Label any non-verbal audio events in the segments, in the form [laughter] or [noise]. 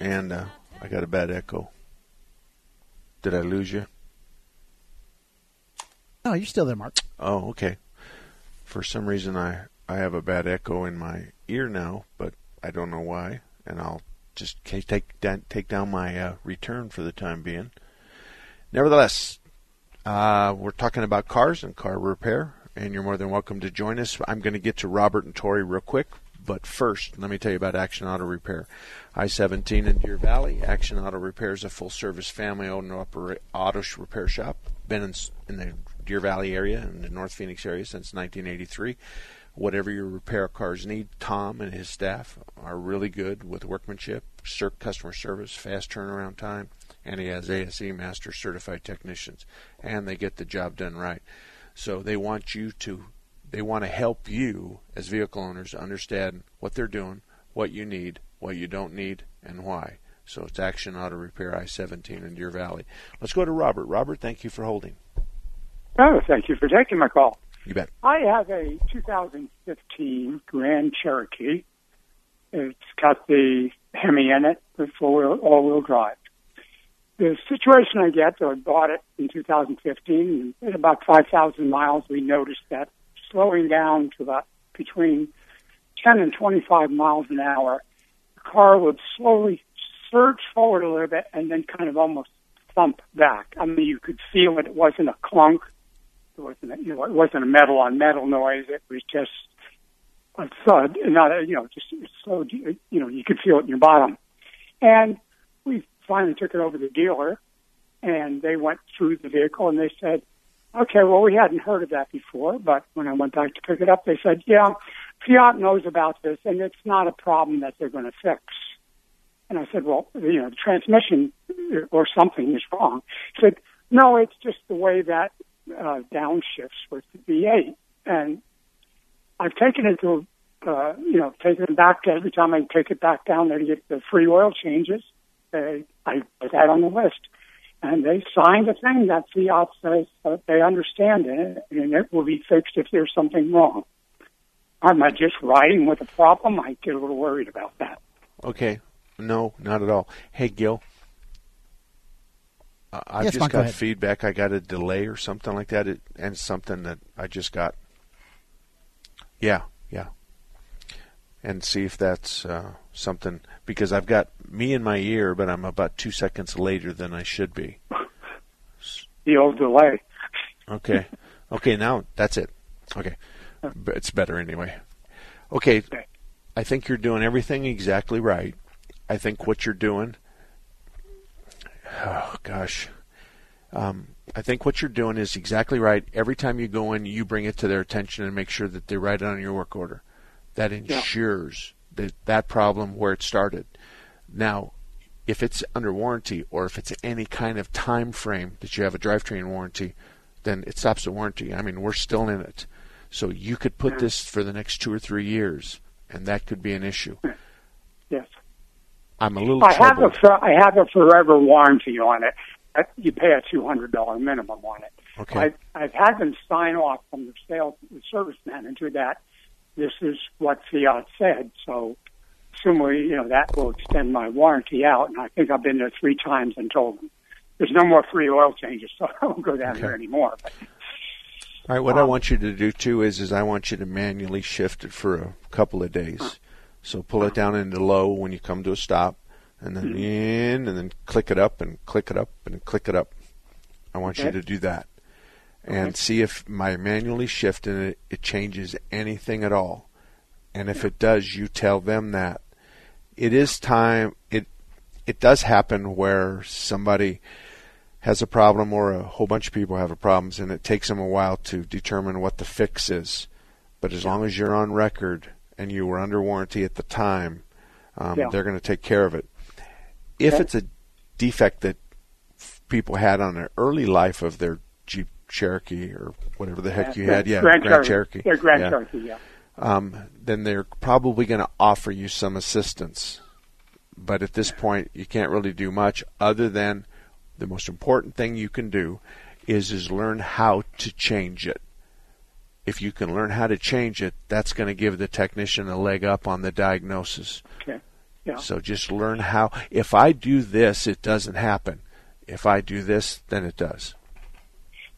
And uh, I got a bad echo. Did I lose you? Oh, you're still there, Mark. Oh, okay. For some reason, I, I have a bad echo in my ear now, but I don't know why. And I'll just take down, take down my uh, return for the time being. Nevertheless, uh, we're talking about cars and car repair, and you're more than welcome to join us. I'm going to get to Robert and Tori real quick, but first, let me tell you about Action Auto Repair. I 17 in Deer Valley. Action Auto Repair is a full service family owned auto repair shop. Been in, in the Deer Valley area and the North Phoenix area since 1983 whatever your repair cars need. Tom and his staff are really good with workmanship, customer service, fast turnaround time, and he has ASE Master Certified Technicians, and they get the job done right. So they want you to, they want to help you as vehicle owners understand what they're doing, what you need, what you don't need, and why. So it's Action Auto Repair I-17 in Deer Valley. Let's go to Robert. Robert, thank you for holding. Oh, thank you for taking my call. You bet. I have a 2015 Grand Cherokee. It's got the Hemi in it, the four all-wheel drive. The situation I get, so I bought it in 2015, and at about 5,000 miles, we noticed that slowing down to about between 10 and 25 miles an hour, the car would slowly surge forward a little bit and then kind of almost thump back. I mean, you could feel it. It wasn't a clunk it wasn't, you know, it wasn't a metal on metal noise. It was just a thud, not a, you know, just slow. You know, you could feel it in your bottom. And we finally took it over to the dealer, and they went through the vehicle and they said, "Okay, well, we hadn't heard of that before, but when I went back to pick it up, they said, yeah, Fiat knows about this, and it's not a problem that they're going to fix." And I said, "Well, you know, the transmission or something is wrong." He said, "No, it's just the way that uh, downshifts with the V8, and I've taken it to, uh, you know, taken it back to every time I take it back down there to get the free oil changes. They, I put that on the list, and they signed a thing that Fiat says that they understand it, and it will be fixed if there's something wrong. Am I just riding with a problem? I get a little worried about that. Okay, no, not at all. Hey, Gil. Uh, I've yes, just Mike, got go feedback. I got a delay or something like that, it, and something that I just got. Yeah, yeah. And see if that's uh, something because I've got me in my ear, but I'm about two seconds later than I should be. [laughs] The old delay. Okay, okay. Now that's it. Okay, [laughs] it's better anyway. Okay, I think you're doing everything exactly right. I think what you're doing oh gosh. Um, I think what you're doing is exactly right. Every time you go in, you bring it to their attention and make sure that they write it on your work order. That ensures yeah. that that problem where it started. Now, if it's under warranty or if it's any kind of time frame that you have a drivetrain warranty, then it stops the warranty. I mean, we're still in it. So you could put yeah. this for the next two or three years, and that could be an issue. Yes. I'm a little. I troubled. have a I have a forever warranty on it. You pay a two hundred dollar minimum on it. Okay. I've, I've had them sign off from the sales the service manager that this is what Fiat said. So, assumably, you know that will extend my warranty out. And I think I've been there three times and told them there's no more free oil changes, [laughs] so I won't go down Okay. there anymore. But, All right, what I Um, want you to do too is is I want you to manually shift it for a couple of days. So pull it down into low when you come to a stop, and then in, and then click it up and click it up and click it up. I want you to do that, and see if my manually shift and it, it changes anything at all. And if it does, you tell them that it is time. It it does happen where somebody has a problem or a whole bunch of people have a problems, and it takes them a while to determine what the fix is. But as long as you're on record and you were under warranty at the time, um, Yeah. they're going to take care of it. If Okay. it's a defect that f- people had on an early life of their Cherokee or whatever the heck you had, yeah, Grand, Grand Cherokee. Cherokee, Yeah, Grand yeah, Cherokee. Yeah. um, then they're probably going to offer you some assistance. But at this point, you can't really do much other than the most important thing you can do is is learn how to change it. If you can learn how to change it, that's going to give the technician a leg up on the diagnosis. Okay. Yeah. So just learn how. If I do this, it doesn't happen. If I do this, then it does.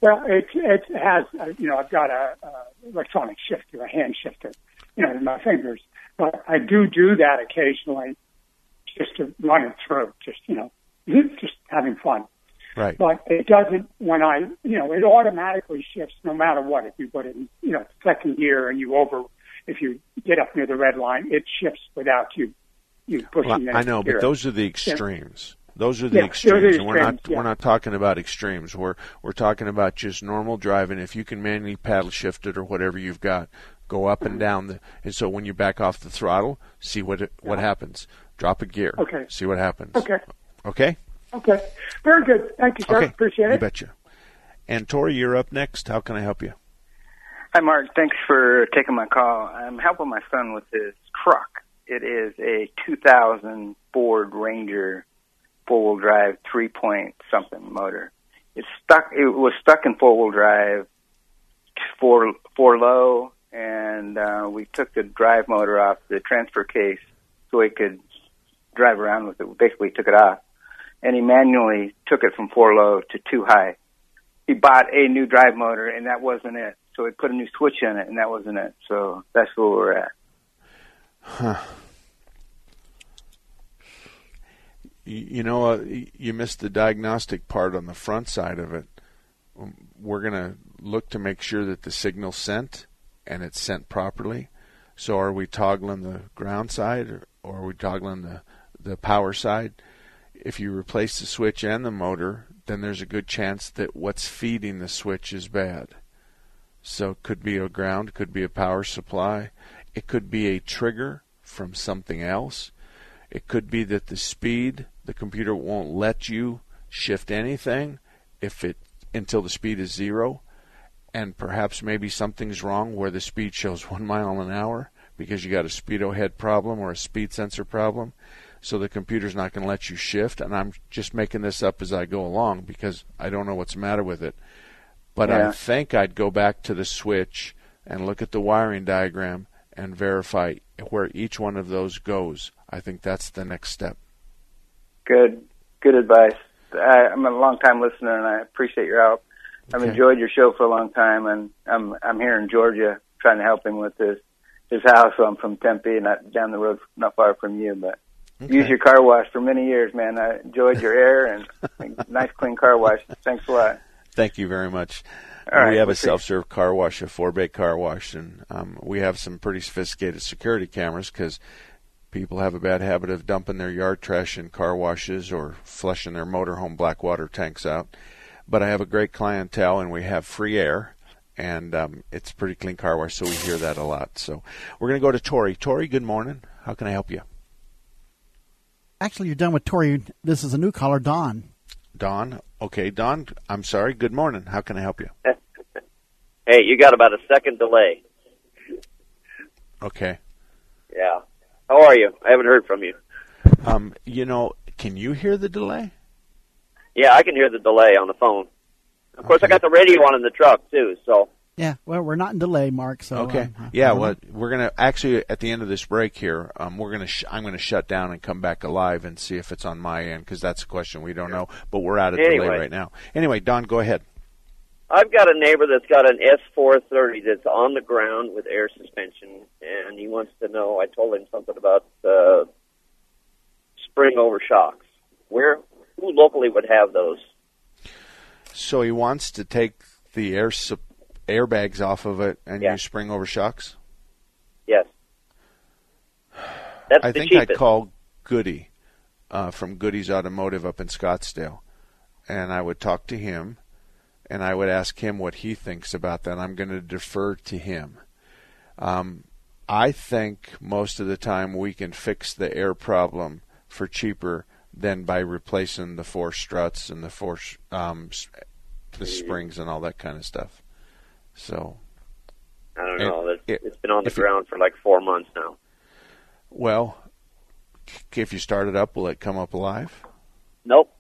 Well, it it has uh, you know I've got a, a electronic shifter, a hand shifter, you know, in my fingers. But I do do that occasionally, just to run it through, just you know, [laughs] just having fun. Right. But it doesn't when I you know it automatically shifts no matter what. If you put it in you know second gear and you over, if you get up near the red line, it shifts without you you pushing Well, it. I know, but those are the extremes. Those are the Yeah, those are extremes, and we're not yeah. we're not talking about extremes. We're we're talking about just normal driving. If you can manually paddle shift it or whatever you've got, go up and mm-hmm. down the. And so when you back off the throttle, see what it, what happens. Drop a gear. Okay. See what happens. Okay. Okay. Okay. Very good. Thank you, sir. Okay. Appreciate it. You it. betcha. And Tori, you're up next. How can I help you? Hi, Mark. Thanks for taking my call. I'm helping my son with his truck. It is a 2000 Ford Ranger four-wheel drive, three-point something motor. It's stuck. It was stuck in four-wheel drive, four four low, and uh, we took the drive motor off the transfer case so he could drive around with it. We basically took it off, and he manually took it from four low to two high. He bought a new drive motor, and that wasn't it. So he put a new switch in it, and that wasn't it. So that's where we're at. You, you know, uh, you missed the diagnostic part on the front side of it. Um, We're going to look to make sure that the signal's sent and it's sent properly. So, are we toggling the ground side or, are we toggling the, the power side? If you replace the switch and the motor, then there's a good chance that what's feeding the switch is bad. So, it could be a ground, could be a power supply, it could be a trigger from something else. It could be that the speed, the computer won't let you shift anything if it until the speed is zero, and perhaps maybe something's wrong where the speed shows [laughs] one mile an hour because you got a speedo head problem or a speed sensor problem. So the computer's not going to let you shift, and I'm just making this up as I go along because I don't know what's the matter with it. But I think I'd go back to the switch and look at the wiring diagram and verify where each one of those goes. I think that's the next step. Good, good advice. I, I'm a long time listener, and I appreciate your help. I've enjoyed your show for a long time, and I'm I'm here in Georgia trying to help him with his his house. So I'm from Tempe, not down the road, not far from you, but. Okay. Use your car wash for many years, man. I enjoyed your air and [laughs] nice, clean car wash. Thanks a lot. Thank you very much. Right, we have we'll a self-serve car wash, a four-bay car wash, and um, we have some pretty sophisticated security cameras because people have a bad habit of dumping their yard trash in car washes or flushing their motorhome black water tanks out. But I have a great clientele, and we have free air, and um, it's a pretty clean car wash, so we hear that a lot. So we're going to go to Tori. Tori, good morning. How can I help you? Actually, you're done with Tori. This is a new caller, Don. Don. Okay, Don. I'm sorry. Good morning. How can I help you? [laughs] Hey, you got about a second delay. Okay. Yeah. How are you? I haven't heard from you. Um, you know, can you hear the delay? Yeah, I can hear the delay on the phone. Of course, I got the radio on in the truck too. So Yeah, well, we're not in delay, Mark. So Okay. um, yeah. we're Well, not- we're gonna actually at the end of this break here, um, we're gonna sh- I'm gonna shut down and come back alive and see if it's on my end because that's a question we don't know. But we're out of delay right now. Anyway, Don, go ahead. I've got a neighbor that's got an S430 that's on the ground with air suspension, and he wants to know. I told him something about uh, spring over shocks. Where who locally would have those? So he wants to take the air sup- airbags off of it and Yeah. use spring over shocks. Yes. That's I think cheapest. I'd call Goody uh, from Goody's Automotive up in Scottsdale, and I would talk to him, and I would ask him what he thinks about that. I'm going to defer to him. Um, I think most of the time we can fix the air problem for cheaper than by replacing the four struts and the four um, the springs and all that kind of stuff. So, I don't know. It's, it- it's been on the if it- ground for like four months now. well, if you start it up, will it come up alive? Nope.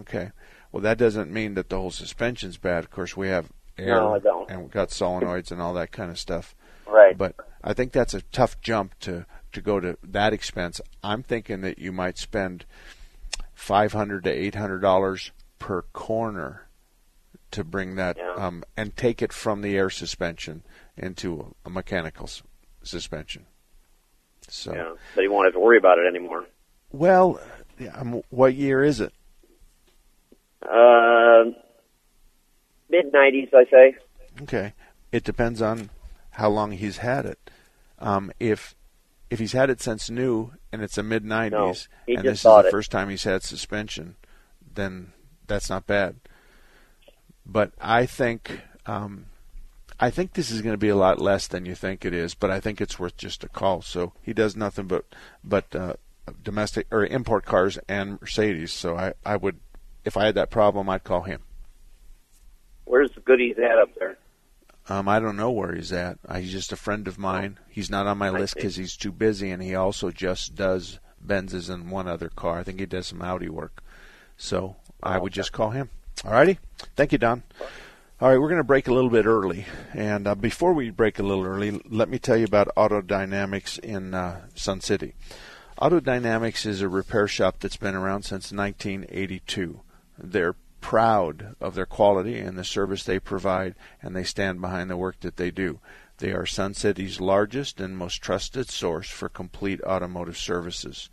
Okay. Well, that doesn't mean that the whole suspension's bad. Of course, we have air No, and we've got solenoids and all that kind of stuff. Right. But I think that's a tough jump to to go to that expense. I'm thinking that you might spend five hundred to eight hundred dollars per corner to bring that Yeah. um, and take it from the air suspension into a mechanical s- suspension. So, Yeah. But you won't have to worry about it anymore. well, yeah, um, what year is it? Uh, Mid nineties, I say. Okay. It depends on how long he's had it. Um, if if he's had it since new and it's a mid No, nineties he and this is the it. first time he's had suspension, then that's not bad. But I think um, I think this is going to be a lot less than you think it is. But I think it's worth just a call. So he does nothing but but uh, domestic or import cars and Mercedes. So I I would if I had that problem I'd call him. Where's the goodies at up there? Um, I don't know where he's at. Uh, he's just a friend of mine. He's not on my list because he's too busy, and he also just does Benzes and one other car. I think he does some Audi work. So I would just call him. All righty. Thank you, Don. All right, we're going to break a little bit early. And uh, before we break a little early, let me tell you about Auto Dynamics in uh, Sun City. Auto Dynamics is a repair shop that's been around since 1982. They're proud of their quality and the service they provide, and they stand behind the work that they do. They are Sun City's largest and most trusted source for complete automotive services.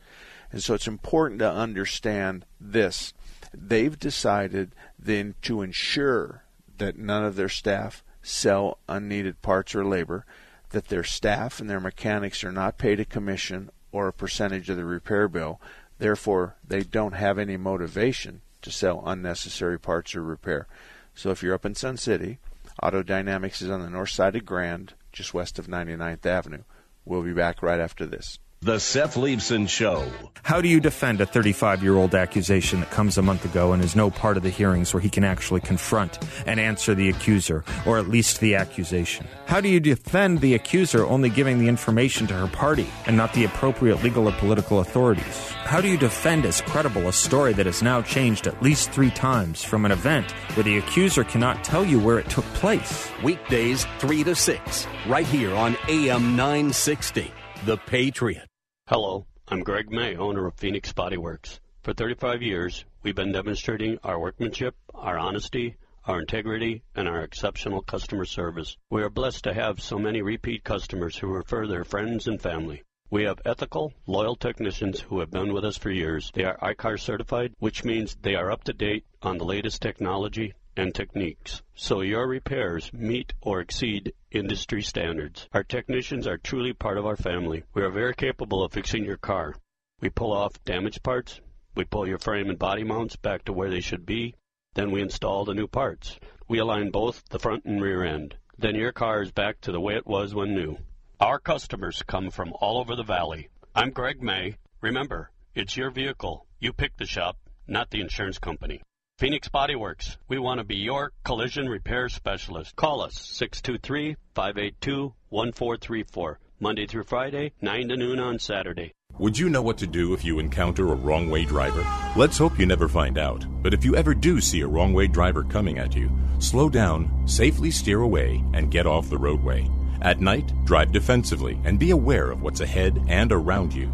And so it's important to understand this. They've decided then to ensure that none of their staff sell unneeded parts or labor, that their staff and their mechanics are not paid a commission or a percentage of the repair bill. Therefore, they don't have any motivation to sell unnecessary parts or repair. So if you're up in Sun City, Auto Dynamics is on the north side of Grand, just west of 99th Avenue. We'll be back right after this. The Seth Leibsohn Show. How do you defend a 35 year old accusation that comes a month ago and is no part of the hearings where he can actually confront and answer the accuser, or at least the accusation? How do you defend the accuser only giving the information to her party and not the appropriate legal or political authorities? How do you defend as credible a story that has now changed at least three times from an event where the accuser cannot tell you where it took place? Weekdays 3 to 6, right here on AM 960. The Patriot. Hello, I'm Greg May, owner of Phoenix Body Works. For 35 years, we've been demonstrating our workmanship, our honesty, our integrity, and our exceptional customer service. We are blessed to have so many repeat customers who refer their friends and family. We have ethical, loyal technicians who have been with us for years. They are ICAR certified, which means they are up to date on the latest technology and techniques, so your repairs meet or exceed industry standards. Our technicians are truly part of our family. We are very capable of fixing your car. We pull off damaged parts, we pull your frame and body mounts back to where they should be, then we install the new parts. We align both the front and rear end. Then your car is back to the way it was when new. Our customers come from all over the valley. I'm Greg May. Remember, it's your vehicle. You pick the shop, not the insurance company. Phoenix Body Works. We want to be your collision repair specialist. Call us 623 582 1434. Monday through Friday, 9 to noon on Saturday. Would you know what to do if you encounter a wrong way driver? Let's hope you never find out. But if you ever do see a wrong way driver coming at you, slow down, safely steer away, and get off the roadway. At night, drive defensively and be aware of what's ahead and around you.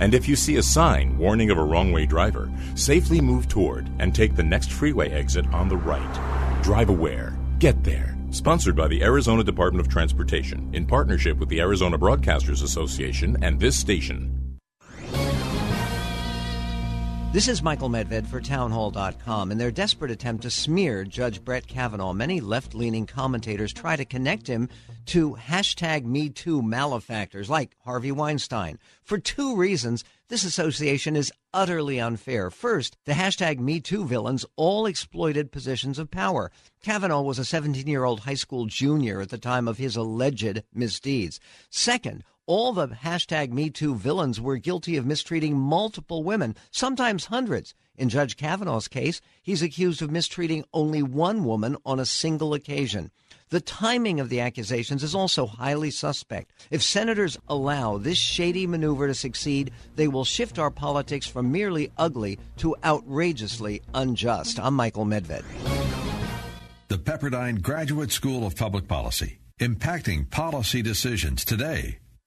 And if you see a sign warning of a wrong way driver, safely move toward and take the next freeway exit on the right. Drive aware. Get there. Sponsored by the Arizona Department of Transportation in partnership with the Arizona Broadcasters Association and this station. This is Michael Medved for Townhall.com. In their desperate attempt to smear Judge Brett Kavanaugh, many left leaning commentators try to connect him to hashtag MeToo malefactors like Harvey Weinstein. For two reasons, this association is utterly unfair. First, the hashtag MeToo villains all exploited positions of power. Kavanaugh was a 17 year old high school junior at the time of his alleged misdeeds. Second, all the hashtag MeToo villains were guilty of mistreating multiple women, sometimes hundreds. In Judge Kavanaugh's case, he's accused of mistreating only one woman on a single occasion. The timing of the accusations is also highly suspect. If senators allow this shady maneuver to succeed, they will shift our politics from merely ugly to outrageously unjust. I'm Michael Medved. The Pepperdine Graduate School of Public Policy, impacting policy decisions today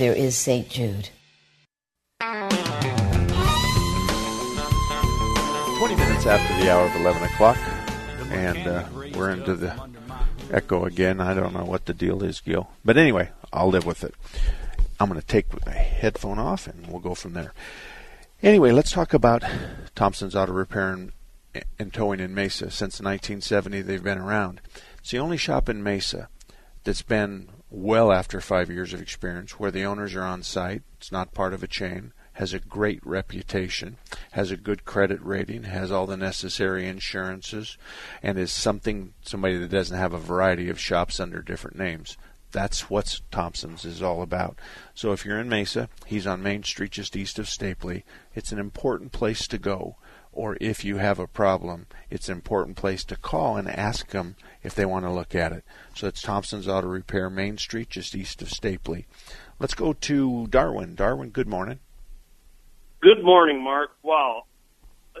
there is St. Jude. 20 minutes after the hour of 11 o'clock, and uh, we're into the echo again. I don't know what the deal is, Gil. But anyway, I'll live with it. I'm going to take my headphone off and we'll go from there. Anyway, let's talk about Thompson's Auto Repair and, and Towing in Mesa. Since 1970, they've been around. It's the only shop in Mesa that's been well after five years of experience, where the owners are on site, it's not part of a chain, has a great reputation, has a good credit rating, has all the necessary insurances, and is something somebody that doesn't have a variety of shops under different names. That's what Thompson's is all about. So if you're in Mesa, he's on Main Street just east of Stapley. It's an important place to go. Or if you have a problem, it's an important place to call and ask them if they want to look at it. So it's Thompson's Auto Repair, Main Street, just east of Stapley. Let's go to Darwin. Darwin, good morning. Good morning, Mark. Wow.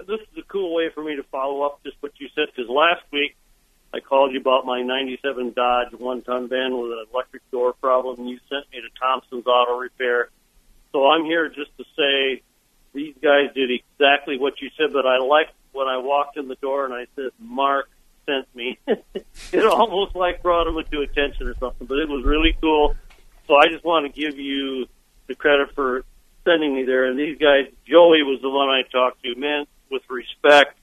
This is a cool way for me to follow up just what you said, because last week I called you about my 97 Dodge one ton van with an electric door problem, and you sent me to Thompson's Auto Repair. So I'm here just to say these guys did exactly what you said, but I liked when I walked in the door and I said, Mark, sent me. [laughs] it almost like brought him into attention or something, but it was really cool. So I just want to give you the credit for sending me there. And these guys, Joey was the one I talked to, man, with respect,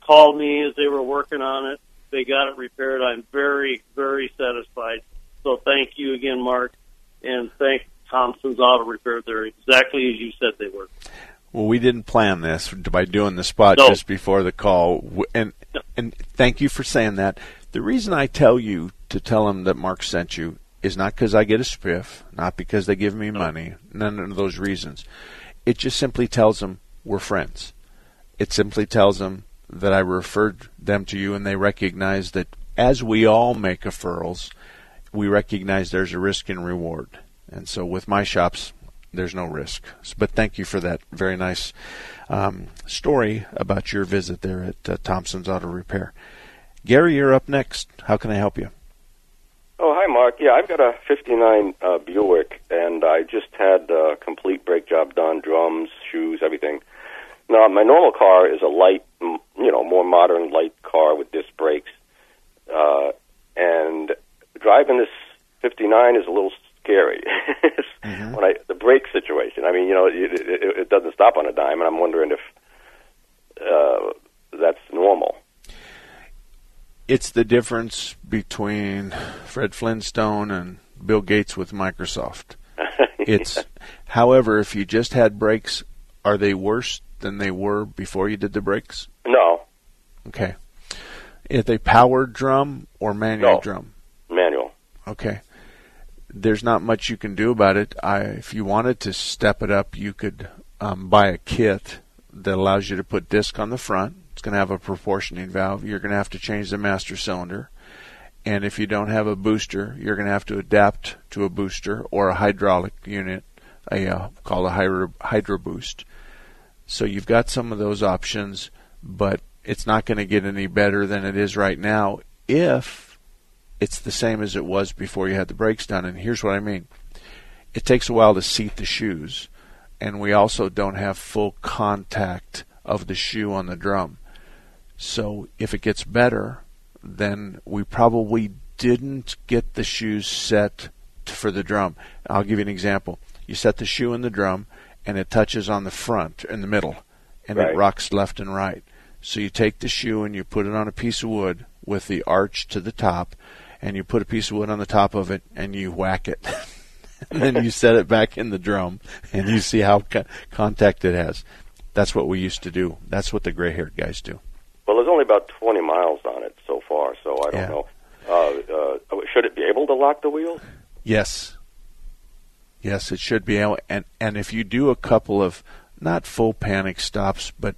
called me as they were working on it. They got it repaired. I'm very, very satisfied. So thank you again, Mark, and thank Thompson's Auto Repair. They're exactly as you said they were. Well, we didn't plan this by doing the spot no. just before the call, and and thank you for saying that. The reason I tell you to tell them that Mark sent you is not because I get a spiff, not because they give me money, none of those reasons. It just simply tells them we're friends. It simply tells them that I referred them to you, and they recognize that as we all make referrals, we recognize there's a risk and reward. And so with my shops, there's no risk. But thank you for that very nice um, story about your visit there at uh, Thompson's Auto Repair. Gary, you're up next. How can I help you? Oh, hi, Mark. Yeah, I've got a 59 uh, Buick, and I just had a complete brake job done, drums, shoes, everything. Now, my normal car is a light, you know, more modern light car with disc brakes. Uh, and driving this 59 is a little scary. [laughs] mm-hmm. When I the brake situation, I mean, you know, it, it, it doesn't stop on a dime, and I'm wondering if uh, that's normal. It's the difference between Fred Flintstone and Bill Gates with Microsoft. [laughs] It's, however, if you just had brakes, are they worse than they were before you did the brakes? No, Okay. If they powered drum or manual No. drum? manual. Okay. There's not much you can do about it. I, if you wanted to step it up, you could um, buy a kit that allows you to put disc on the front. It's going to have a proportioning valve. You're going to have to change the master cylinder. And if you don't have a booster, you're going to have to adapt to a booster or a hydraulic unit, a uh, called a hydro, hydro boost. So you've got some of those options, but it's not going to get any better than it is right now if it's the same as it was before you had the brakes done. And here's what I mean it takes a while to seat the shoes, and we also don't have full contact of the shoe on the drum. So if it gets better, then we probably didn't get the shoes set for the drum. I'll give you an example. You set the shoe in the drum, and it touches on the front, in the middle, and it rocks left and right. So you take the shoe and you put it on a piece of wood with the arch to the top, and you put a piece of wood on the top of it, and you whack it. [laughs] and then you set it back in the drum, and you see how co- contact it has. That's what we used to do. That's what the gray-haired guys do. Well, there's only about 20 miles on it so far, so I don't Yeah. know. Uh, uh, should it be able to lock the wheels? Yes. Yes, it should be able and and if you do a couple of not full panic stops, but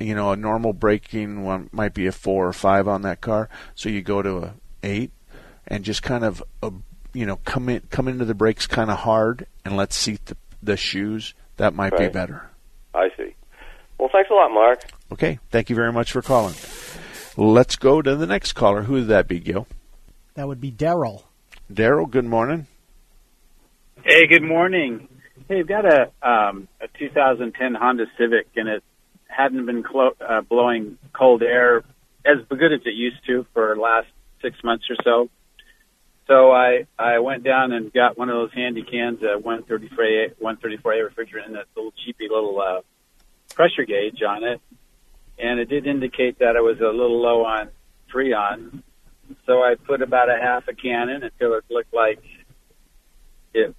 you know, a normal braking one might be a four or five on that car, so you go to a eight and just kind of uh, you know, come in come into the brakes kind of hard and let's seat the the shoes. That might be better. I see. Well, thanks a lot, Mark. Okay, thank you very much for calling. Let's go to the next caller. Who would that be, Gil? That would be Daryl. Daryl, good morning. Hey, good morning. Hey, I've got a um, a 2010 Honda Civic, and it hadn't been clo- uh, blowing cold air as good as it used to for the last six months or so. So I I went down and got one of those handy cans, a 134A 134A refrigerant, and a little cheapy little uh, pressure gauge on it, and it did indicate that it was a little low on Freon. So I put about a half a can in until it looked like it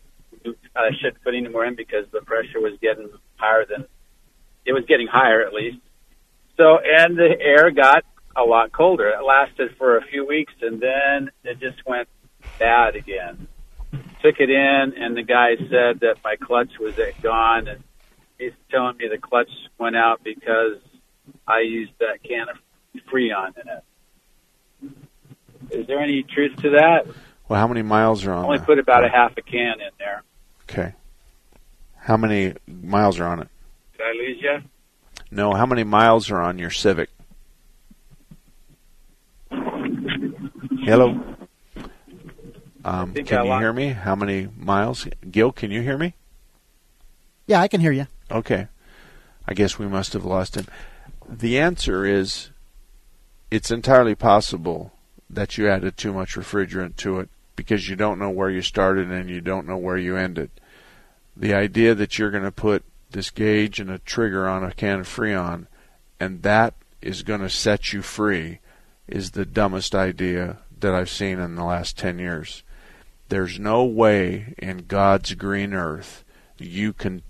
I shouldn't put any more in because the pressure was getting higher than it was getting higher at least. So and the air got a lot colder. It lasted for a few weeks and then it just went bad again. Took it in and the guy said that my clutch was gone and he's telling me the clutch went out because I used that can of Freon in it. Is there any truth to that? Well, how many miles are I on only there? put about a half a can in there. Okay. How many miles are on it? Did I lose you? No, how many miles are on your Civic? Hello. Um, can you lo- hear me? How many miles? Gil, can you hear me? Yeah, I can hear you. Okay. I guess we must have lost him. The answer is it's entirely possible that you added too much refrigerant to it because you don't know where you started and you don't know where you ended. The idea that you're going to put this gauge and a trigger on a can of Freon and that is going to set you free is the dumbest idea that I've seen in the last 10 years. There's no way in God's green earth you can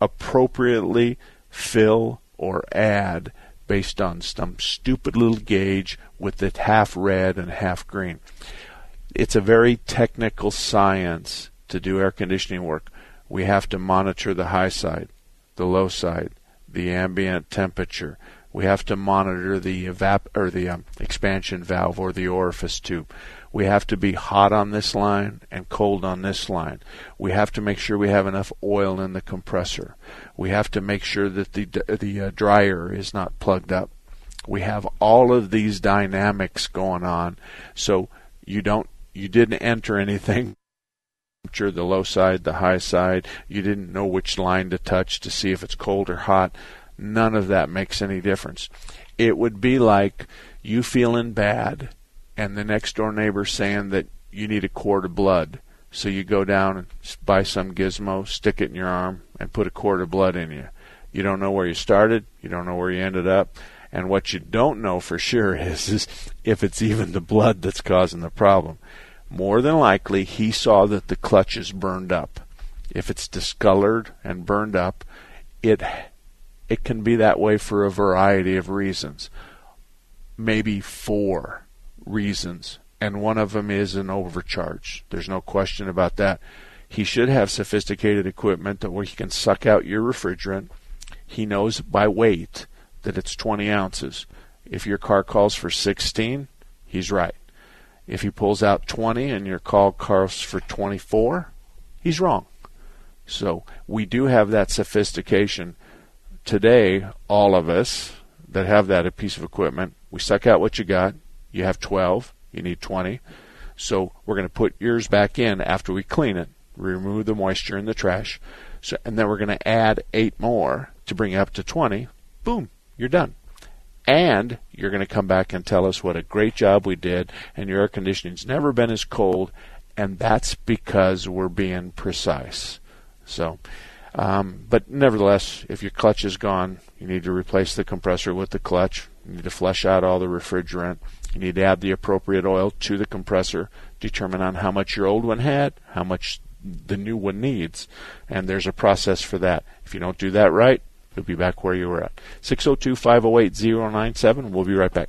appropriately fill or add based on some stupid little gauge with it half red and half green. It's a very technical science to do air conditioning work. We have to monitor the high side, the low side, the ambient temperature. We have to monitor the evap or the um, expansion valve or the orifice tube. We have to be hot on this line and cold on this line. We have to make sure we have enough oil in the compressor. We have to make sure that the the uh, dryer is not plugged up. We have all of these dynamics going on. So you don't you didn't enter anything [laughs] temperature, the low side, the high side. You didn't know which line to touch to see if it's cold or hot. None of that makes any difference. It would be like you feeling bad and the next door neighbor saying that you need a quart of blood. So you go down and buy some gizmo, stick it in your arm, and put a quart of blood in you. You don't know where you started. You don't know where you ended up. And what you don't know for sure [laughs] is, is if it's even the blood that's causing the problem. More than likely, he saw that the clutch is burned up. If it's discolored and burned up, it it can be that way for a variety of reasons. Maybe four reasons, and one of them is an overcharge. There's no question about that. He should have sophisticated equipment that where he can suck out your refrigerant. He knows by weight that it's 20 ounces. If your car calls for 16, he's right. If he pulls out 20 and your call calls for 24, he's wrong. So we do have that sophistication. Today, all of us that have that piece of equipment, we suck out what you got. You have 12, you need 20. So we're going to put yours back in after we clean it, remove the moisture in the trash. So, and then we're going to add eight more to bring it up to 20. Boom, you're done. And you're going to come back and tell us what a great job we did, and your air conditioning's never been as cold, and that's because we're being precise. So, um, but nevertheless, if your clutch is gone, you need to replace the compressor with the clutch. You need to flush out all the refrigerant. You need to add the appropriate oil to the compressor, determine on how much your old one had, how much the new one needs, and there's a process for that. If you don't do that right, you'll be back where you were at. 602 508 097. We'll be right back.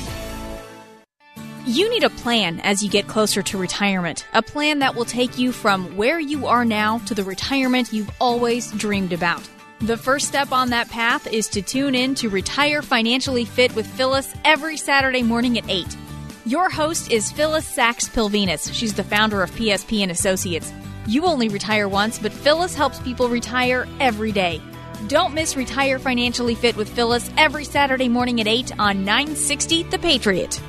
You need a plan as you get closer to retirement. A plan that will take you from where you are now to the retirement you've always dreamed about. The first step on that path is to tune in to Retire Financially Fit with Phyllis every Saturday morning at 8. Your host is Phyllis Sachs Pilvinus. She's the founder of PSP and Associates. You only retire once, but Phyllis helps people retire every day. Don't miss Retire Financially Fit with Phyllis every Saturday morning at 8 on 960 The Patriot.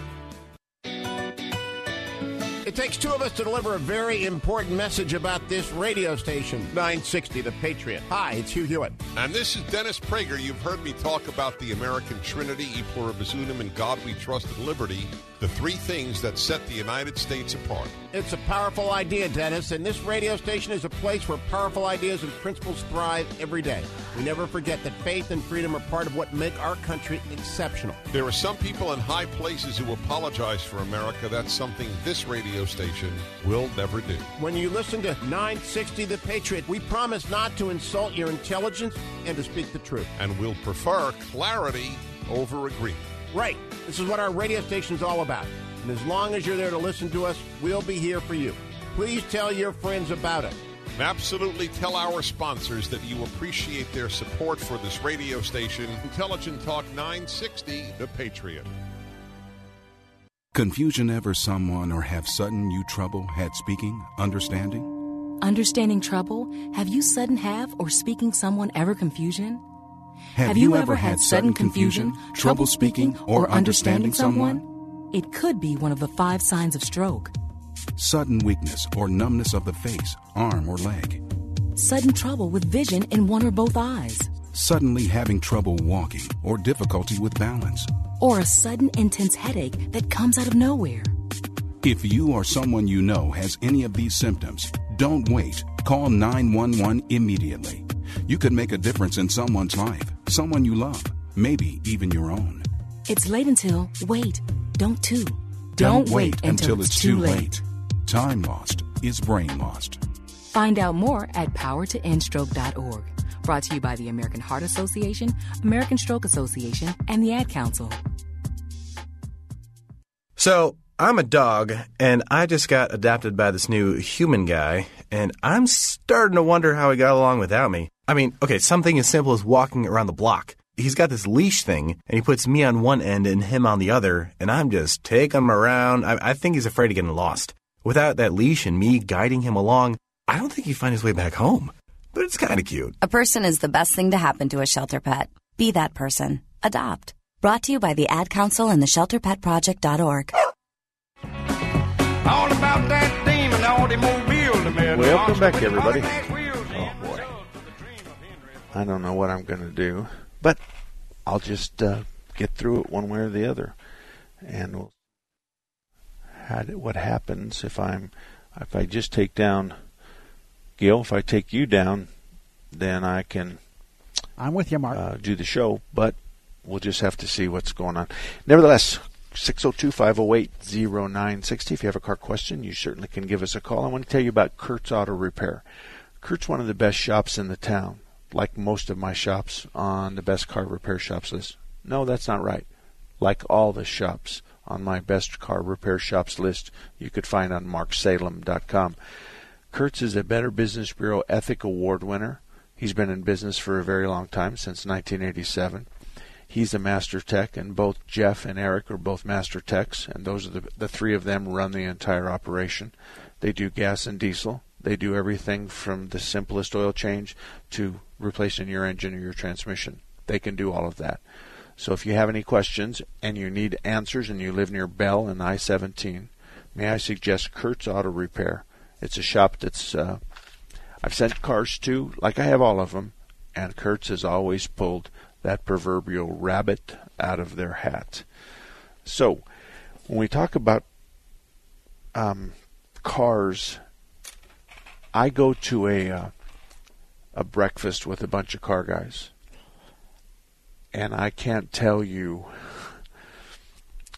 It takes two of us to deliver a very important message about this radio station, 960 The Patriot. Hi, it's Hugh Hewitt. And this is Dennis Prager. You've heard me talk about the American Trinity, E pluribus unum, and God we trust and liberty, the three things that set the United States apart. It's a powerful idea, Dennis, and this radio station is a place where powerful ideas and principles thrive every day. We never forget that faith and freedom are part of what make our country exceptional. There are some people in high places who apologize for America. That's something this radio station will never do. When you listen to 960 The Patriot, we promise not to insult your intelligence and to speak the truth. And we'll prefer clarity over agreement. Right. This is what our radio station's all about. And as long as you're there to listen to us, we'll be here for you. Please tell your friends about it. And absolutely tell our sponsors that you appreciate their support for this radio station, Intelligent Talk 960, The Patriot. Confusion ever someone or have sudden you trouble had speaking, understanding? Understanding trouble? Have you sudden have or speaking someone ever confusion? Have, have you, you, ever had sudden confusion, trouble speaking, or understanding someone? It could be one of the five signs of stroke. Sudden weakness or numbness of the face, arm, or leg. Sudden trouble with vision in one or both eyes. Suddenly having trouble walking or difficulty with balance. Or a sudden intense headache that comes out of nowhere. If you or someone you know has any of these symptoms, don't wait. Call 911 immediately. You could make a difference in someone's life, someone you love, maybe even your own. It's late until, wait, don't too. Don't, don't wait, wait until, until, it's too late. late. Time lost is brain lost. Find out more at powertoendstroke.org. Brought to you by the American Heart Association, American Stroke Association, and the Ad Council. So, I'm a dog, and I just got adopted by this new human guy, and I'm starting to wonder how he got along without me. I mean, okay, something as simple as walking around the block. he's got this leash thing, and he puts me on one end and him on the other, and I'm just taking him around. I, I think he's afraid of getting lost. Without that leash and me guiding him along, I don't think he'd find his way back home. But it's kind of cute. A person is the best thing to happen to a shelter pet. Be that person. Adopt. Brought to you by the Ad Council and the ShelterPetProject.org. All about that demon, automobile. Welcome back, everybody. I don't know what I'm going to do, but I'll just uh, get through it one way or the other, and we'll. How, what happens if I'm if I just take down Gil? If I take you down, then I can. I'm with you, Mark. Uh, do the show, but we'll just have to see what's going on. Nevertheless, 602-508-0960. If you have a car question, you certainly can give us a call. I want to tell you about Kurt's Auto Repair. Kurt's one of the best shops in the town, like most of my shops on the best car repair shops list. No, that's not right. Like all the shops on my best car repair shops list you could find on marksalem.com. Kurt's is a Better Business Bureau Ethic Award winner. He's been in business for a very long time, since 1987. He's a master tech, and both Jeff and Eric are both master techs, and those are the, the three of them run the entire operation. They do gas and diesel. They do everything from the simplest oil change to replacing your engine or your transmission. They can do all of that. So if you have any questions and you need answers and you live near Bell and I-17, may I suggest Kurt's Auto Repair. It's a shop that's uh, I've sent cars to, like I have all of them, and Kurt's has always pulled that proverbial rabbit out of their hat. So, when we talk about um, cars, I go to a uh, a breakfast with a bunch of car guys, and I can't tell you.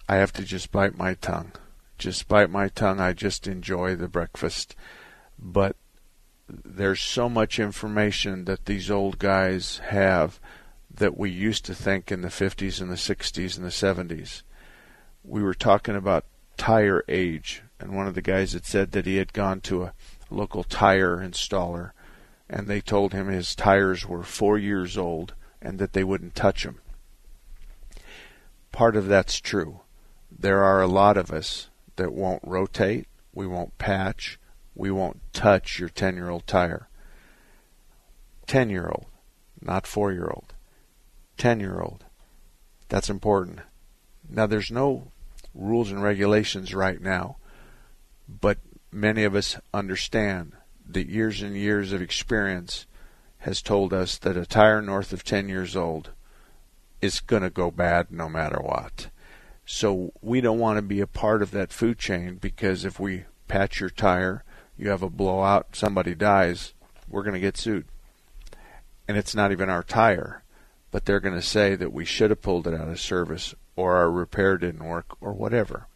I have to just bite my tongue. Just bite my tongue. I just enjoy the breakfast, but there's so much information that these old guys have that we used to think in the 50s and the 60s and the 70s. We were talking about tire age, and one of the guys had said that he had gone to a local tire installer, and they told him his tires were four years old and that they wouldn't touch him. Part of that's true. There are a lot of us that won't rotate, we won't patch, we won't touch your 10 year old tire. 10 year old, not 4 year old. 10 year old. That's important. Now, there's no rules and regulations right now, but many of us understand that years and years of experience has told us that a tire north of 10 years old is going to go bad no matter what. So we don't want to be a part of that food chain because if we patch your tire, you have a blowout, somebody dies, we're going to get sued. And it's not even our tire but they're going to say that we should have pulled it out of service or our repair didn't work or whatever.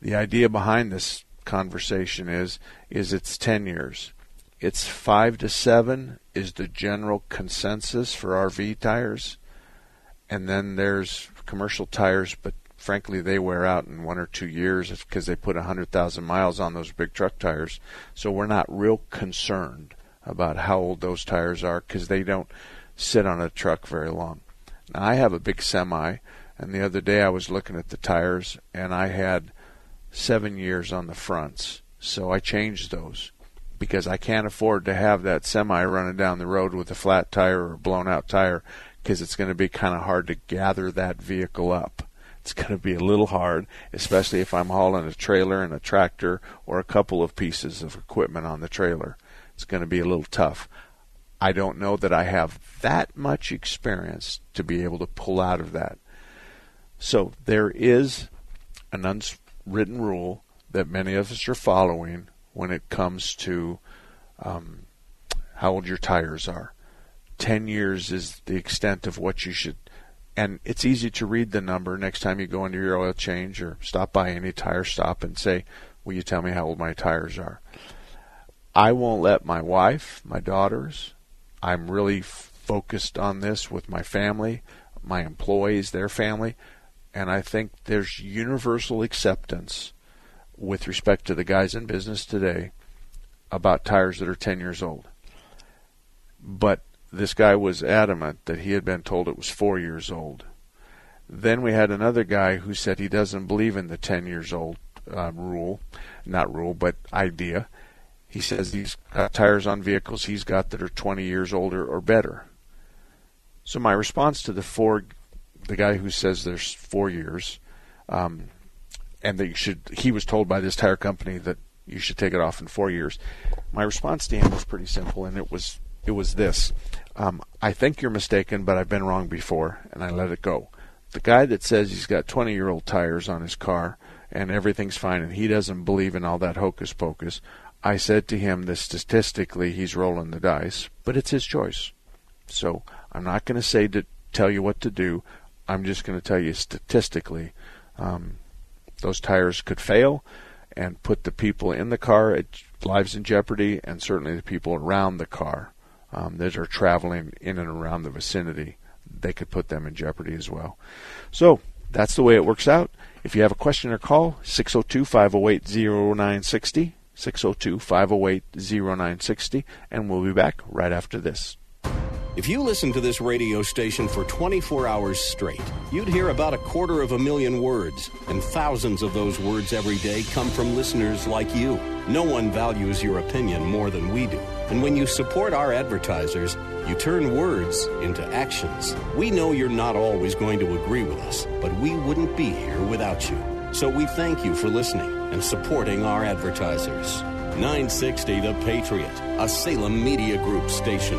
The idea behind this conversation is is it's 10 years. It's 5 to 7 is the general consensus for RV tires. And then there's commercial tires, but frankly they wear out in 1 or 2 years because they put 100,000 miles on those big truck tires. So we're not real concerned about how old those tires are because they don't sit on a truck very long. Now, I have a big semi, and the other day I was looking at the tires, and I had seven years on the fronts. So I changed those because I can't afford to have that semi running down the road with a flat tire or a blown out tire because it's going to be kind of hard to gather that vehicle up. It's going to be a little hard, especially if I'm hauling a trailer and a tractor or a couple of pieces of equipment on the trailer. It's going to be a little tough. I don't know that I have that much experience to be able to pull out of that. So there is an unwritten rule that many of us are following when it comes to um, how old your tires are. 10 years is the extent of what you should. And it's easy to read the number next time you go into your oil change or stop by any tire stop and say, Will you tell me how old my tires are? I won't let my wife, my daughters, I'm really focused on this with my family, my employees, their family, and I think there's universal acceptance with respect to the guys in business today about tires that are 10 years old. But this guy was adamant that he had been told it was four years old. Then we had another guy who said he doesn't believe in the 10 years old um, rule, not rule, but idea. He says he's got tires on vehicles he's got that are 20 years older or better. So my response to the four, the guy who says there's four years, um, and that you should, he was told by this tire company that you should take it off in four years. My response to him was pretty simple, and it was it was this: um, I think you're mistaken, but I've been wrong before, and I let it go. The guy that says he's got 20 year old tires on his car and everything's fine, and he doesn't believe in all that hocus pocus. I said to him that statistically he's rolling the dice, but it's his choice. So I'm not going to say to tell you what to do. I'm just going to tell you statistically, um, those tires could fail and put the people in the car at lives in jeopardy, and certainly the people around the car um, that are traveling in and around the vicinity. They could put them in jeopardy as well. So that's the way it works out. If you have a question or call, 602 508 0960. 602 508 0960. And we'll be back right after this. If you listen to this radio station for 24 hours straight, you'd hear about a quarter of a million words, and thousands of those words every day come from listeners like you. No one values your opinion more than we do. And when you support our advertisers, you turn words into actions. We know you're not always going to agree with us, but we wouldn't be here without you. So we thank you for listening and supporting our advertisers. 960 The Patriot, a Salem Media Group station.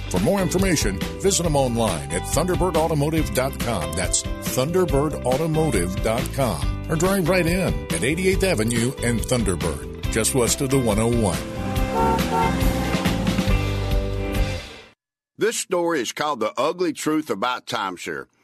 For more information, visit them online at ThunderbirdAutomotive.com. That's ThunderbirdAutomotive.com. Or drive right in at 88th Avenue and Thunderbird, just west of the 101. This story is called The Ugly Truth About Timeshare.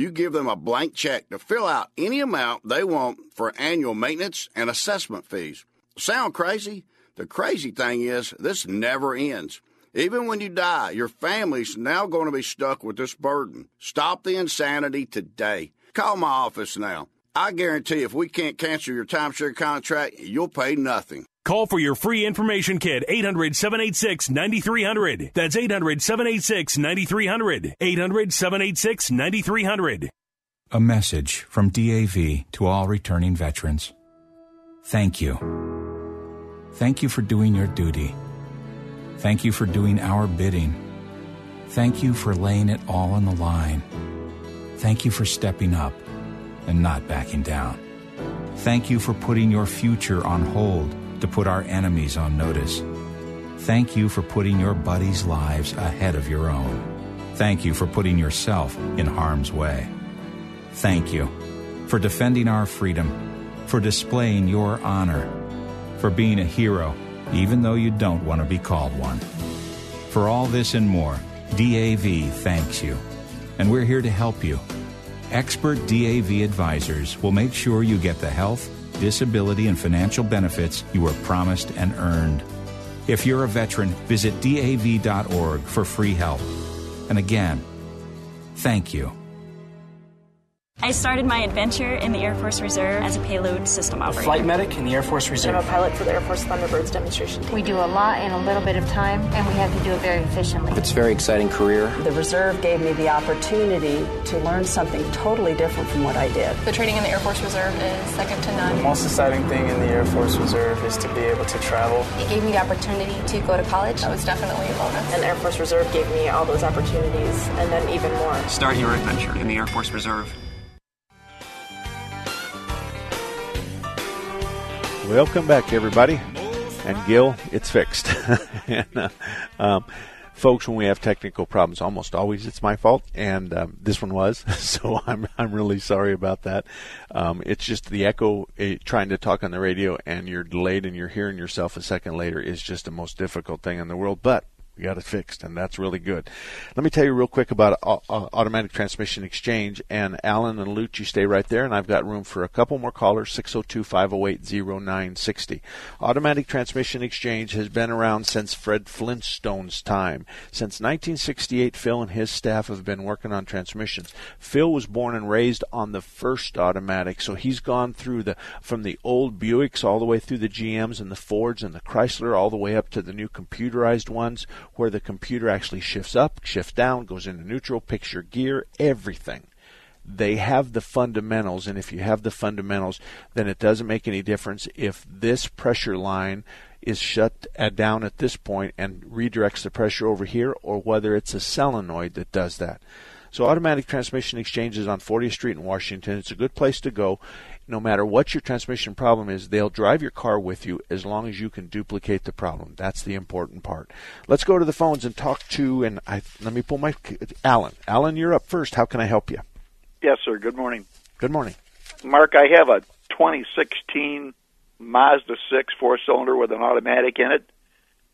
you give them a blank check to fill out any amount they want for annual maintenance and assessment fees. Sound crazy? The crazy thing is, this never ends. Even when you die, your family's now going to be stuck with this burden. Stop the insanity today. Call my office now. I guarantee if we can't cancel your timeshare contract, you'll pay nothing. Call for your free information kit 800 786 9300. That's 800 786 9300. 800 786 9300. A message from DAV to all returning veterans. Thank you. Thank you for doing your duty. Thank you for doing our bidding. Thank you for laying it all on the line. Thank you for stepping up and not backing down. Thank you for putting your future on hold to put our enemies on notice. Thank you for putting your buddies' lives ahead of your own. Thank you for putting yourself in harm's way. Thank you for defending our freedom, for displaying your honor, for being a hero, even though you don't want to be called one. For all this and more, DAV thanks you. And we're here to help you. Expert DAV advisors will make sure you get the health, disability, and financial benefits you were promised and earned. If you're a veteran, visit DAV.org for free help. And again, thank you. I started my adventure in the Air Force Reserve as a payload system operator. Flight medic in the Air Force Reserve. I'm a pilot for the Air Force Thunderbirds demonstration team. We do a lot in a little bit of time, and we have to do it very efficiently. It's a very exciting career. The Reserve gave me the opportunity to learn something totally different from what I did. The training in the Air Force Reserve is second to none. The most exciting thing in the Air Force Reserve is to be able to travel. It gave me the opportunity to go to college. That was definitely a bonus. And Air Force Reserve gave me all those opportunities, and then even more. Start your adventure in the Air Force Reserve. Welcome back, everybody. And Gil, it's fixed. [laughs] and, uh, um, folks, when we have technical problems, almost always it's my fault, and um, this one was. [laughs] So I'm I'm really sorry about that. Um, it's just the echo uh, trying to talk on the radio, and you're delayed, and you're hearing yourself a second later is just the most difficult thing in the world. But we got it fixed, and that's really good. Let me tell you real quick about uh, uh, automatic transmission exchange. And Alan and you stay right there, and I've got room for a couple more callers 602 508 0960. Automatic transmission exchange has been around since Fred Flintstone's time. Since 1968, Phil and his staff have been working on transmissions. Phil was born and raised on the first automatic, so he's gone through the from the old Buicks all the way through the GMs and the Fords and the Chrysler, all the way up to the new computerized ones where the computer actually shifts up, shifts down, goes into neutral, picture gear, everything. They have the fundamentals, and if you have the fundamentals, then it doesn't make any difference if this pressure line is shut down at this point and redirects the pressure over here, or whether it's a solenoid that does that. So, automatic transmission exchanges on 40th Street in Washington. It's a good place to go no matter what your transmission problem is, they'll drive your car with you as long as you can duplicate the problem. That's the important part. Let's go to the phones and talk to, and I, let me pull my, Alan. Alan, you're up first. How can I help you? Yes, sir. Good morning. Good morning. Mark, I have a 2016 Mazda 6 four cylinder with an automatic in it.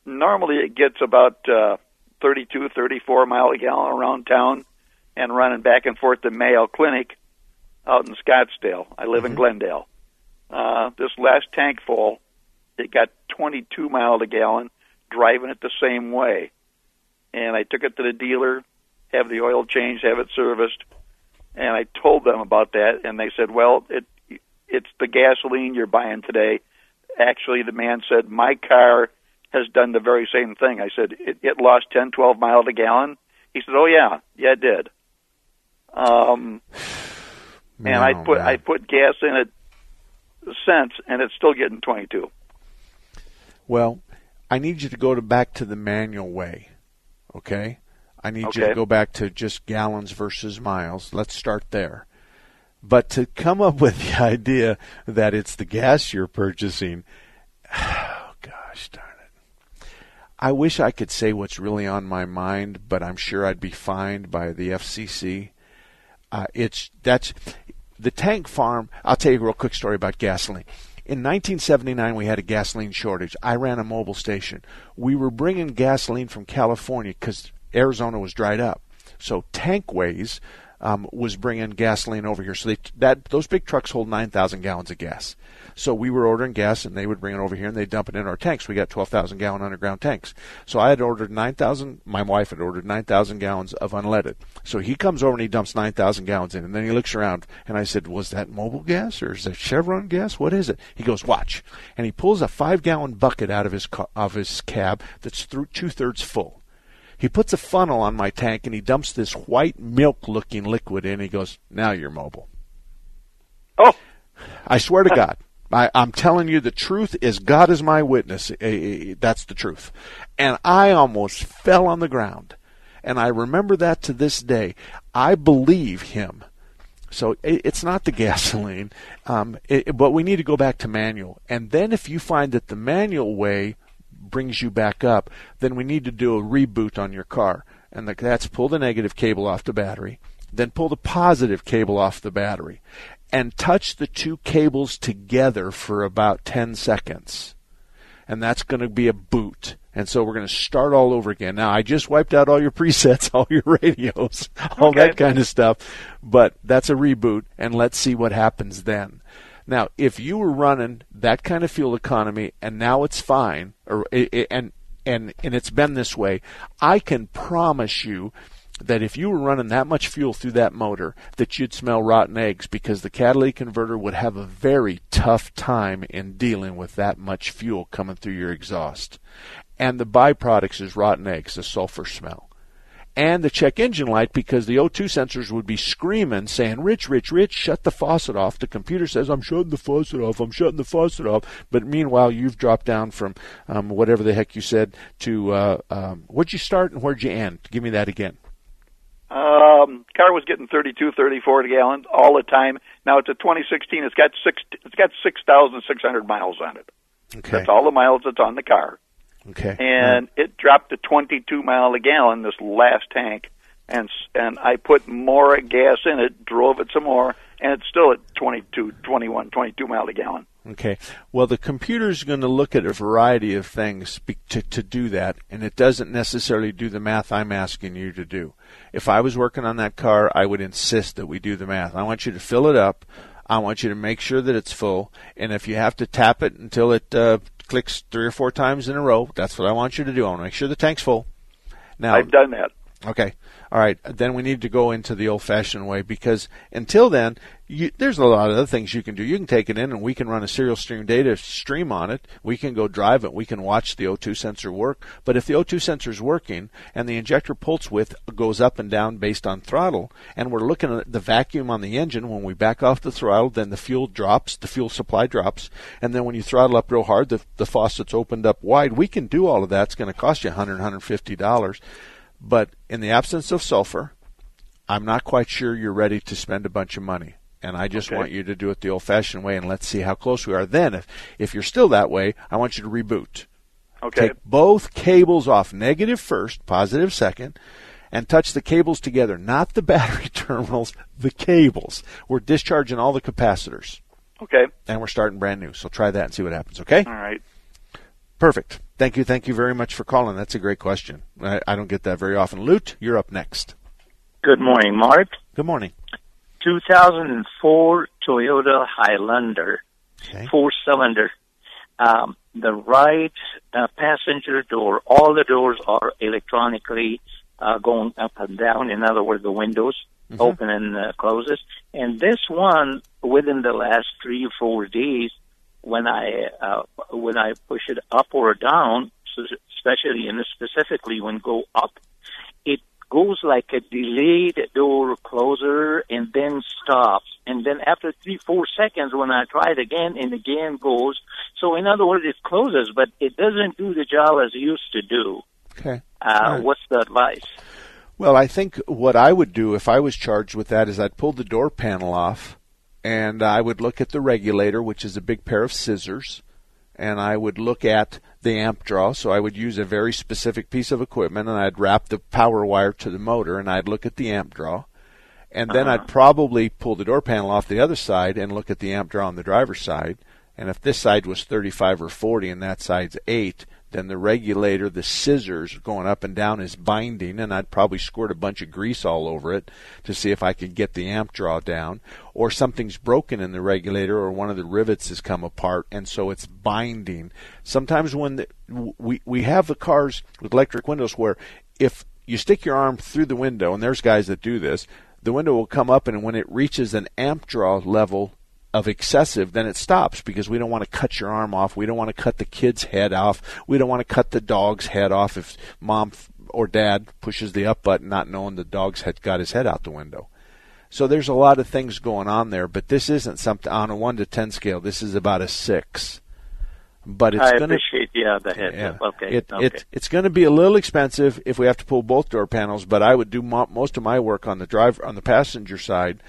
Normally it gets about uh, 32, 34 mile a gallon around town and running back and forth to Mayo Clinic out in Scottsdale. I live mm-hmm. in Glendale. Uh, this last tank full, it got 22 mile a gallon, driving it the same way. And I took it to the dealer, have the oil changed, have it serviced, and I told them about that, and they said, "Well, it it's the gasoline you're buying today." Actually, the man said, "My car has done the very same thing." I said, "It, it lost 10, 12 miles a gallon." He said, "Oh yeah, yeah, it did." Um, and I put man. I put gas in it since, and it's still getting 22. Well, I need you to go to back to the manual way. Okay, I need okay. you to go back to just gallons versus miles. Let's start there. But to come up [laughs] with the idea that it's the gas you're purchasing, [sighs] oh gosh darn it. I wish I could say what's really on my mind, but I'm sure I'd be fined by the FCC. Uh, it's that's the tank farm. I'll tell you a real quick story about gasoline. In 1979, we had a gasoline shortage. I ran a Mobil station. We were bringing gasoline from California because Arizona was dried up. So Tankways um, was bringing gasoline over here. So they, that those big trucks hold 9,000 gallons of gas. So we were ordering gas, and they would bring it over here, and they'd dump it in our tanks. We got 12,000 gallon underground tanks. So I had ordered 9,000. My wife had ordered 9,000 gallons of unleaded. So he comes over and he dumps 9,000 gallons in, and then he looks around, and I said, "Was that Mobil gas or is that Chevron gas? What is it?" He goes, "Watch," and he pulls a five-gallon bucket out of his ca- of his cab that's through two-thirds full. He puts a funnel on my tank and he dumps this white milk looking liquid in. He goes, Now you're Mobil. Oh. I swear to God. I, am telling you the truth is God is my witness. Eh, eh, eh, that's the truth. And I almost fell on the ground. And I remember that to this day. I believe him. So it's not the [laughs] gasoline, um, it, but we need to go back to manual. And then if you find that the manual way brings you back up, then we need to do a reboot on your car. And that's pull the negative cable off the battery, then pull the positive cable off the battery, and touch the two cables together for about 10 seconds. And that's going to be a boot. And so we're going to start all over again. Now, I just wiped out all your presets, [laughs] all your radios, all okay. that kind of stuff. But that's a reboot, and let's see what happens then. Now, if you were running that kind of fuel economy and now it's fine, or and and and it's been this way, I can promise you that if you were running that much fuel through that motor that you'd smell rotten eggs because the catalytic converter would have a very tough time in dealing with that much fuel coming through your exhaust. And the byproducts is rotten eggs, the sulfur smell. And the check engine light because the O2 sensors would be screaming saying, Rich, Rich, Rich, shut the faucet off. The computer says, I'm shutting the faucet off, I'm shutting the faucet off. But meanwhile, you've dropped down from um, whatever the heck you said to, uh, um, where'd you start and where'd you end? Give me that again. Um, car was getting 32, 34 a gallon all the time. Now it's a 2016. It's got six. It's got 6,600 miles on it. Okay. That's all the miles that's on the car. Okay. And it dropped to 22 mile a gallon this last tank, and and I put more gas in it, drove it some more, and it's still at 22, 21, 22 mile a gallon. Okay. Well, the computer's going to look at a variety of things to, to do that, and it doesn't necessarily do the math I'm asking you to do. If I was working on that car, I would insist that we do the math. I want you to fill it up. I want you to make sure that it's full, and if you have to tap it until it uh, clicks three or four times in a row, that's what I want you to do. I want to make sure the tank's full. Now I've done that. Okay. All right. Then we need to go into the old fashioned way because until then, you, there's a lot of other things you can do. You can take it in and we can run a serial stream data stream on it. We can go drive it. We can watch the O2 sensor work. But if the O2 sensor is working and the injector pulse width goes up and down based on throttle, and we're looking at the vacuum on the engine, when we back off the throttle, then the fuel drops, the fuel supply drops. And then when you throttle up real hard, the, the faucet's opened up wide. We can do all of that. It's going to cost you $100, $150. But in the absence of sulfur, I'm not quite sure you're ready to spend a bunch of money. And I just Okay. want you to do it the old fashioned way and let's see how close we are. Then, if, if you're still that way, I want you to reboot. Okay. Take both cables off, negative first, positive second, and touch the cables together, not the [laughs] battery terminals, the cables. We're discharging all the capacitors. Okay. And we're starting brand new. So try that and see what happens, okay? All right. Perfect. Thank you. Thank you very much for calling. That's a great question. I, I don't get that very often. Lute, you're up next. Good morning, Mark. Good morning. 2004 Toyota Highlander, four cylinder. Um, the right uh, passenger door, all the doors are electronically uh, going up and down. In other words, the windows Mhm. open and uh, closes. And this one, within the last three or four days, when I uh, when I push it up or down, especially and specifically when go up, it goes like a delayed door closer and then stops. And then after three, four seconds, when I try it again and again goes. So in other words, it closes, but it doesn't do the job as it used to do. Okay. Uh, right. What's the advice? Well, I think what I would do if I was charged with that is I'd pull the door panel off and I would look at the regulator, which is a big pair of scissors, and I would look at the amp draw. So I would use a very specific piece of equipment and I'd wrap the power wire to the motor and I'd look at the amp draw. And then I'd uh-huh. probably pull the door panel off the other side and look at the amp draw on the driver's side. And if this side was 35 or 40 and that side's 8, then the regulator, the scissors going up and down is binding, and I'd probably squirt a bunch of grease all over it to see if I could get the amp draw down. Or something's broken in the regulator, or one of the rivets has come apart, and so it's binding. Sometimes when the, we we have the cars with electric windows where if you stick your arm through the window, and there's guys that do this, the window will come up, and when it reaches an amp draw level of excessive, then it stops because we don't want to cut your arm off. We don't want to cut the kid's head off. We don't want to cut the dog's head off if mom or dad pushes the up button not knowing the dog's had got his head out the window. So there's a lot of things going on there, but this isn't something on a 1 to 10 scale. This is about a 6. But it's I going to appreciate yeah the heads yeah. up. Okay, It, okay. it, it's going to be a little expensive if we have to pull both door panels, but I would do mo- most of my work on the driver on the passenger side,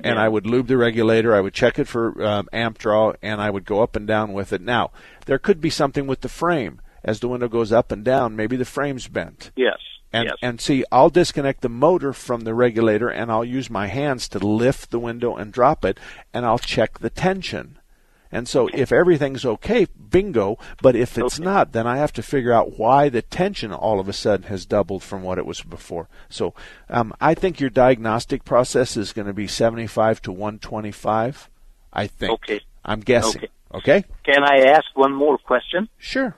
and I would lube the regulator. I would check it for um, amp draw, and I would go up and down with it. Now there could be something with the frame as the window goes up and down. Maybe the frame's bent. yes. And, yes. and see, I'll disconnect the motor from the regulator and I'll use my hands to lift the window and drop it and I'll check the tension. And so if everything's okay, bingo. But if it's not, then I have to figure out why the tension all of a sudden has doubled from what it was before. So um, I think your diagnostic process is going to be 75 to 125. I think. Okay. I'm guessing. Okay. Okay? Can I ask one more question? Sure.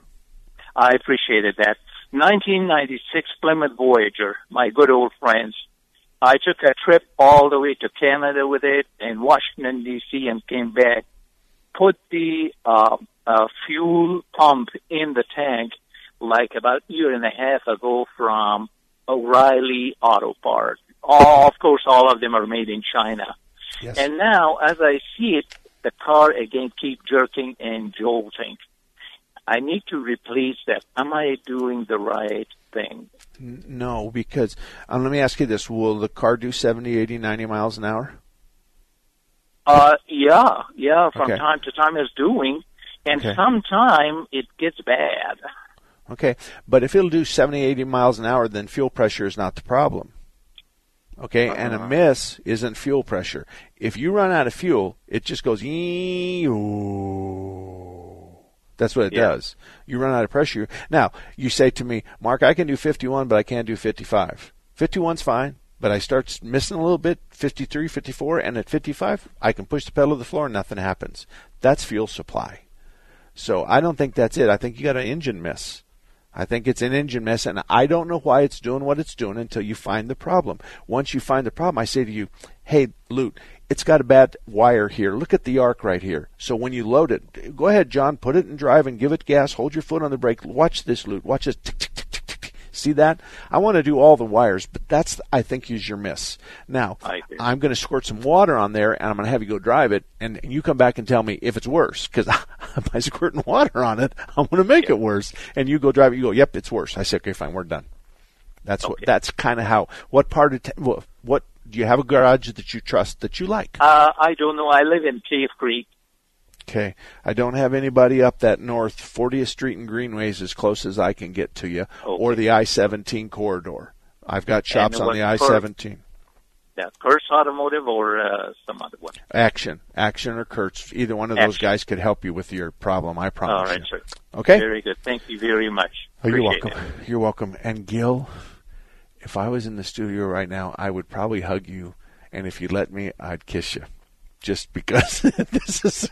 I appreciated that. 1996 Plymouth Voyager, my good old friends. I took a trip all the way to Canada with it in Washington D.C. and came back. Put the uh, uh, fuel pump in the tank like about a year and a half ago from O'Reilly Auto Parts. All, of course, all of them are made in China. Yes. And now, as I see it, the car again keep jerking and jolting. I need to replace that. Am I doing the right thing? No, because um, let me ask you this: Will the car do 70, 80, 90 miles an hour? Uh, yeah, yeah. From Okay. time to time, it's doing, and Okay. sometime it gets bad. Okay, but if it'll do 70, 80 miles an hour, then fuel pressure is not the problem. Okay, and a miss isn't fuel pressure. If you run out of fuel, it just goes. That's what it Yeah. does. You run out of pressure. Now you say to me, Mark, I can do 51, but I can't do 55. 51's fine, but I start missing a little bit. 53, 54, and at 55, I can push the pedal to the floor and nothing happens. That's fuel supply. So I don't think that's it. I think you got an engine miss. I think it's an engine mess, and I don't know why it's doing what it's doing until you find the problem. Once you find the problem, I say to you, "Hey, Lute, it's got a bad wire here. Look at the arc right here. So when you load it, go ahead, John, put it in drive and give it gas. Hold your foot on the brake. Watch this, Lute. Watch this. Tick, tick, tick, tick. See that? I want to do all the wires, but that's I think is your miss. Now I I'm going to squirt some water on there, and I'm going to have you go drive it, and, and you come back and tell me if it's worse. Because by [laughs] squirting [laughs] water on it, I'm going to make it worse. And you go drive it, you go, "Yep, it's worse." I say, "Okay, fine, we're done." That's what. That's kind of how. What part of t- what, what do you have a garage that you trust that you like? Uh, I don't know. I live in Cave Creek. Okay, I don't have anybody up that north 40th Street and Greenways as close as I can get to you, or the I-17 corridor. I've got shops on the I-17. Yeah, Kurt's Automotive or uh, some other one. Action, Action, or Kurt's. Either one of those guys could help you with your problem. I promise All right, you. sir. Okay. Very good. Thank you very much. Oh, you're welcome. it. You're welcome. And Gil, if I was in the studio right now, I would probably hug you, and if you let me, I'd kiss you, just because [laughs] this is.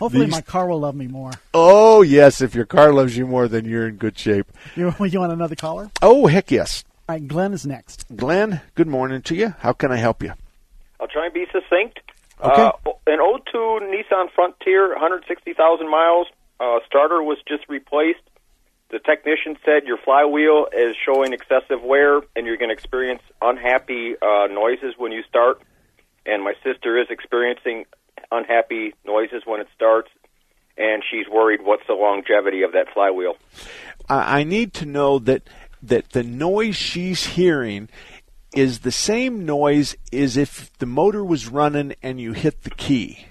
Hopefully, these- my car will love me more. Oh yes, if your car loves you more, then you're in good shape. You, [laughs] you want another caller? Oh heck yes. All right, Glenn is next. Glenn, good morning to you. How can I help you? I'll try and be succinct. Okay. Uh, an 02 Nissan Frontier, 160,000 miles. Uh, starter was just replaced. The technician said your flywheel is showing excessive wear, and you're going to experience unhappy uh, noises when you start. And my sister is experiencing unhappy noises when it starts, and she's worried what's the longevity of that flywheel. I, need to know that that the noise she's hearing is the same noise as if the motor was running and you hit the key.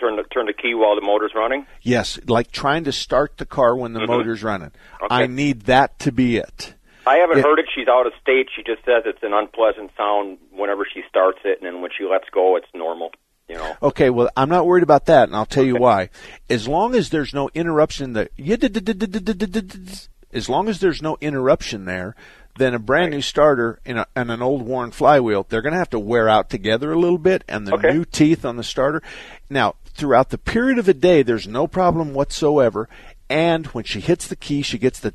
Turn the turn the key while the motor's running. Yes, like trying to start the car when the Mhm. motor's running. Okay. I need that to be it. I haven't Yeah. heard it. She's out of state. She just says it's an unpleasant sound whenever she starts it, and then when she lets go, it's normal. You know. Okay, well, I'm not worried about that, and I'll tell you why. As long as there's no interruption, the as long as there's no interruption there, then a brand new starter and, a, and an old worn flywheel, they're going to have to wear out together a little bit, and the new teeth on the starter. Now, throughout the period of a day, there's no problem whatsoever. And when she hits the key, she gets the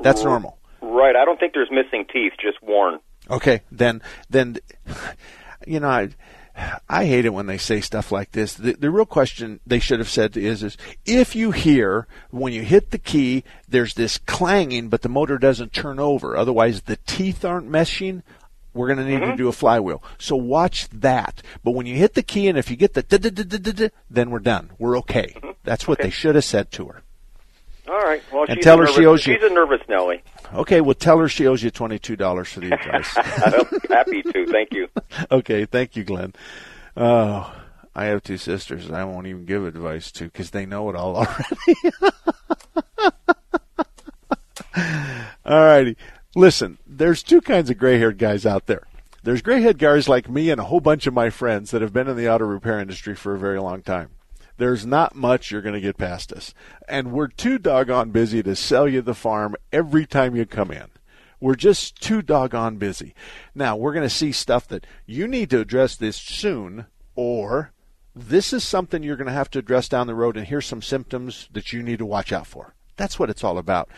that's normal. Right. I don't think there's missing teeth, just worn. Okay, then then you know I I hate it when they say stuff like this. The, the real question they should have said is is if you hear when you hit the key there's this clanging but the motor doesn't turn over, otherwise the teeth aren't meshing, we're going to need to mm-hmm. do a flywheel. So watch that. But when you hit the key and if you get the then we're done. We're okay. Mm-hmm. That's what they should have said to her. All right. Well, And tell her nervous, she owes you- She's a nervous Nelly. Okay, well tell her she owes you $22 for the [laughs] advice. Happy to. Thank you. [laughs] okay, thank you, Glenn. Oh, I have two sisters. I won't even give advice to because they know it all [laughs] already. all righty. Listen, there's two kinds of gray-haired guys out there. There's gray-haired guys like me and a whole bunch of my friends that have been in the auto repair industry for a very long time. There's not much you're going to get past us. And we're too doggone busy to sell you the farm every time you come in. We're just too doggone busy. Now, we're going to see stuff that you need to address this soon, or this is something you're going to have to address down the road, and here's some symptoms that you need to watch out for. That's what it's all about.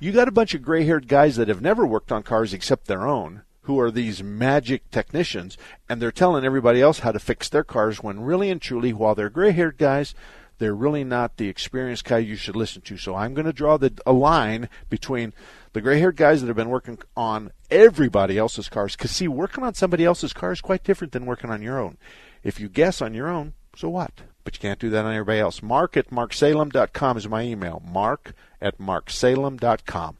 You got a bunch of gray haired guys that have never worked on cars except their own, who are these magic technicians, and they're telling everybody else how to fix their cars when really and truly, while they're gray haired guys, they're really not the experienced guy you should listen to. So I'm going to draw the, a line between the gray haired guys that have been working on everybody else's cars. Because, see, working on somebody else's car is quite different than working on your own. If you guess on your own, so what? But you can't do that on everybody else. Mark at marksalem.com is my email. Mark at marksalem.com.